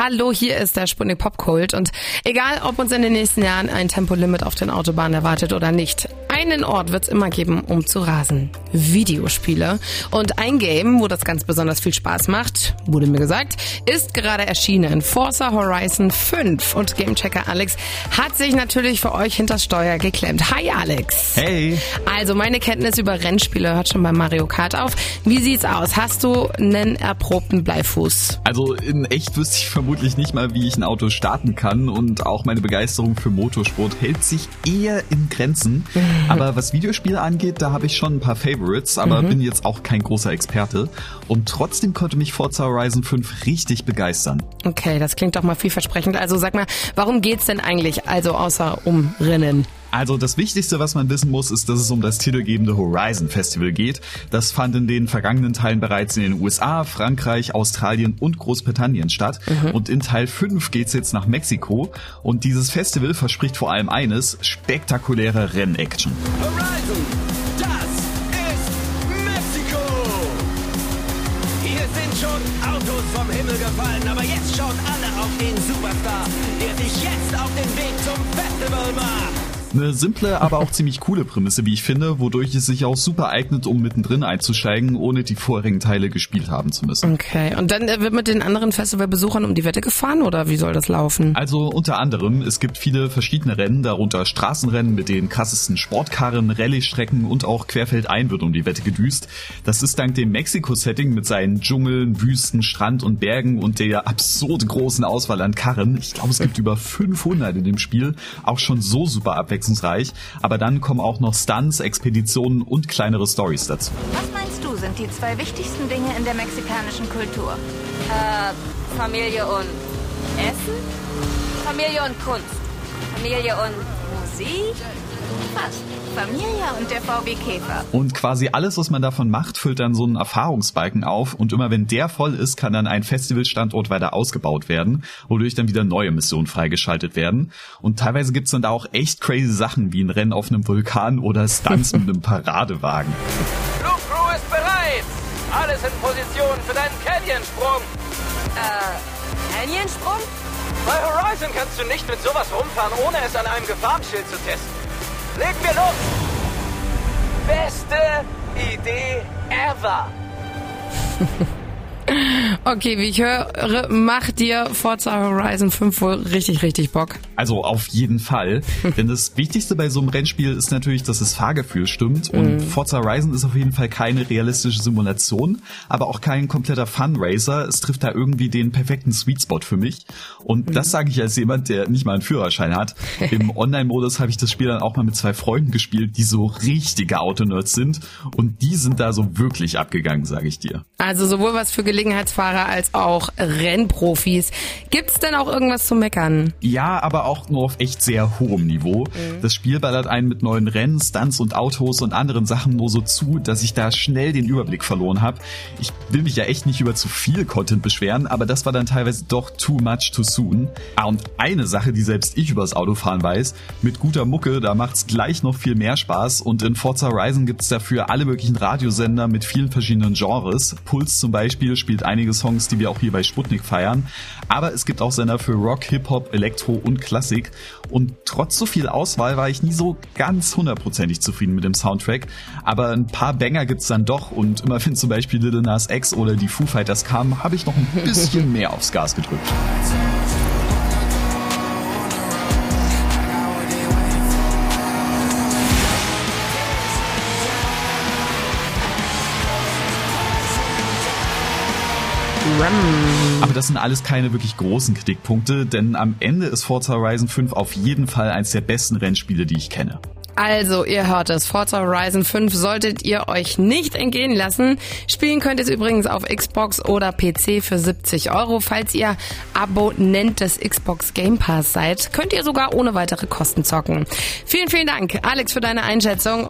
Hallo, hier ist der Sputnik Popkult und egal, ob uns in den nächsten Jahren ein Tempolimit auf den Autobahnen erwartet oder nicht, einen Ort wird es immer geben, um zu rasen. Videospiele. Und ein Game, wo das ganz besonders viel Spaß macht, wurde mir gesagt, ist gerade erschienen. Forza Horizon 5. Und Gamechecker Alex hat sich natürlich für euch hinters Steuer geklemmt. Hi Alex. Hey. Also meine Kenntnis über Rennspiele hört schon bei Mario Kart auf. Wie sieht's aus? Hast du einen erprobten Bleifuß? Also in echt wüsste ich vermutlich nicht mal, wie ich ein Auto starten kann und auch meine Begeisterung für Motorsport hält sich eher in Grenzen. Aber was Videospiele angeht, da habe ich schon ein paar Favorites, aber mhm. bin jetzt auch kein großer Experte. Und trotzdem konnte mich Forza Horizon 5 richtig begeistern. Okay, das klingt doch mal vielversprechend. Also sag mal, warum geht's denn eigentlich also außer um Rennen? Also das Wichtigste, was man wissen muss, ist, dass es um das titelgebende Horizon Festival geht. Das fand in den vergangenen Teilen bereits in den USA, Frankreich, Australien und Großbritannien statt. Mhm. Und in Teil 5 geht's jetzt nach Mexiko. Und dieses Festival verspricht vor allem eines, spektakuläre Rennaction. Horizon, das ist Mexiko! Hier sind schon Autos vom Himmel gefallen, aber jetzt schauen alle auf den Superstar, der sich jetzt auf den Weg zum Festival macht. Eine simple, aber auch ziemlich coole Prämisse, wie ich finde, wodurch es sich auch super eignet, um mittendrin einzusteigen, ohne die vorigen Teile gespielt haben zu müssen. Okay, und dann wird mit den anderen Festivalbesuchern um die Wette gefahren oder wie soll das laufen? Also unter anderem, es gibt viele verschiedene Rennen, darunter Straßenrennen mit den krassesten Sportkarren, Rallye-Strecken und auch querfeldein wird um die Wette gedüst. Das ist dank dem Mexiko-Setting mit seinen Dschungeln, Wüsten, Strand und Bergen und der absurd großen Auswahl an Karren, ich glaube es gibt über 500 in dem Spiel, auch schon so super abwechslungsreich abwechslungsreich, aber dann kommen auch noch Stunts, Expeditionen und kleinere Stories dazu. Was meinst du, sind die zwei wichtigsten Dinge in der mexikanischen Kultur? Äh, Familie und Essen? Familie und Kunst. Familie und Musik? Fast. Familie und der VW Käfer. Und quasi alles, was man davon macht, füllt dann so einen Erfahrungsbalken auf und immer wenn der voll ist, kann dann ein Festivalstandort weiter ausgebaut werden, wodurch dann wieder neue Missionen freigeschaltet werden. Und teilweise gibt's dann da auch echt crazy Sachen wie ein Rennen auf einem Vulkan oder Stunts mit einem Paradewagen. Flugcrew ist bereit! Alles in Position für deinen Canyon-Sprung! Äh, Canyon-Sprung? Bei Horizon kannst du nicht mit sowas rumfahren, ohne es an einem Gefahrschild zu testen. Legen wir los! Beste Idee ever! Okay, wie ich höre, macht dir Forza Horizon 5 wohl richtig, richtig Bock. Also auf jeden Fall. Denn das Wichtigste bei so einem Rennspiel ist natürlich, dass das Fahrgefühl stimmt. Und mm. Forza Horizon ist auf jeden Fall keine realistische Simulation, aber auch kein kompletter Fun-Racer. Es trifft da irgendwie den perfekten Sweet Spot für mich. Und mm. das sage ich als jemand, der nicht mal einen Führerschein hat. Im Online-Modus habe ich das Spiel dann auch mal mit zwei Freunden gespielt, die so richtige Autonerds sind. Und die sind da so wirklich abgegangen, sage ich dir. Also sowohl was für Gelegenheitsfahrer als auch Rennprofis. Gibt's denn auch irgendwas zu meckern? Ja, aber auch nur auf echt sehr hohem Niveau. Mhm. Das Spiel ballert einen mit neuen Rennen, Stunts und Autos und anderen Sachen nur so zu, dass ich da schnell den Überblick verloren habe. Ich will mich ja echt nicht über zu viel Content beschweren, aber das war dann teilweise doch too much too soon. Ah, und eine Sache, die selbst ich übers Autofahren weiß, mit guter Mucke, da macht's gleich noch viel mehr Spaß und in Forza Horizon gibt's dafür alle möglichen Radiosender mit vielen verschiedenen Genres. Puls zum Beispiel spielt einige Songs, die wir auch hier bei Sputnik feiern. Aber es gibt auch Sender für Rock, Hip-Hop, Elektro und Klassik. Und trotz so viel Auswahl war ich nie so ganz hundertprozentig zufrieden mit dem Soundtrack. Aber ein paar Banger gibt's dann doch. Und immer wenn zum Beispiel Little Nas X oder die Foo Fighters kamen, habe ich noch ein bisschen mehr aufs Gas gedrückt. Aber das sind alles keine wirklich großen Kritikpunkte, denn am Ende ist Forza Horizon 5 auf jeden Fall eines der besten Rennspiele, die ich kenne. Also, ihr hört es. Forza Horizon 5 solltet ihr euch nicht entgehen lassen. Spielen könnt ihr es übrigens auf Xbox oder PC für 70 Euro. Falls ihr Abonnent des Xbox Game Pass seid, könnt ihr sogar ohne weitere Kosten zocken. Vielen, vielen Dank, Alex, für deine Einschätzung.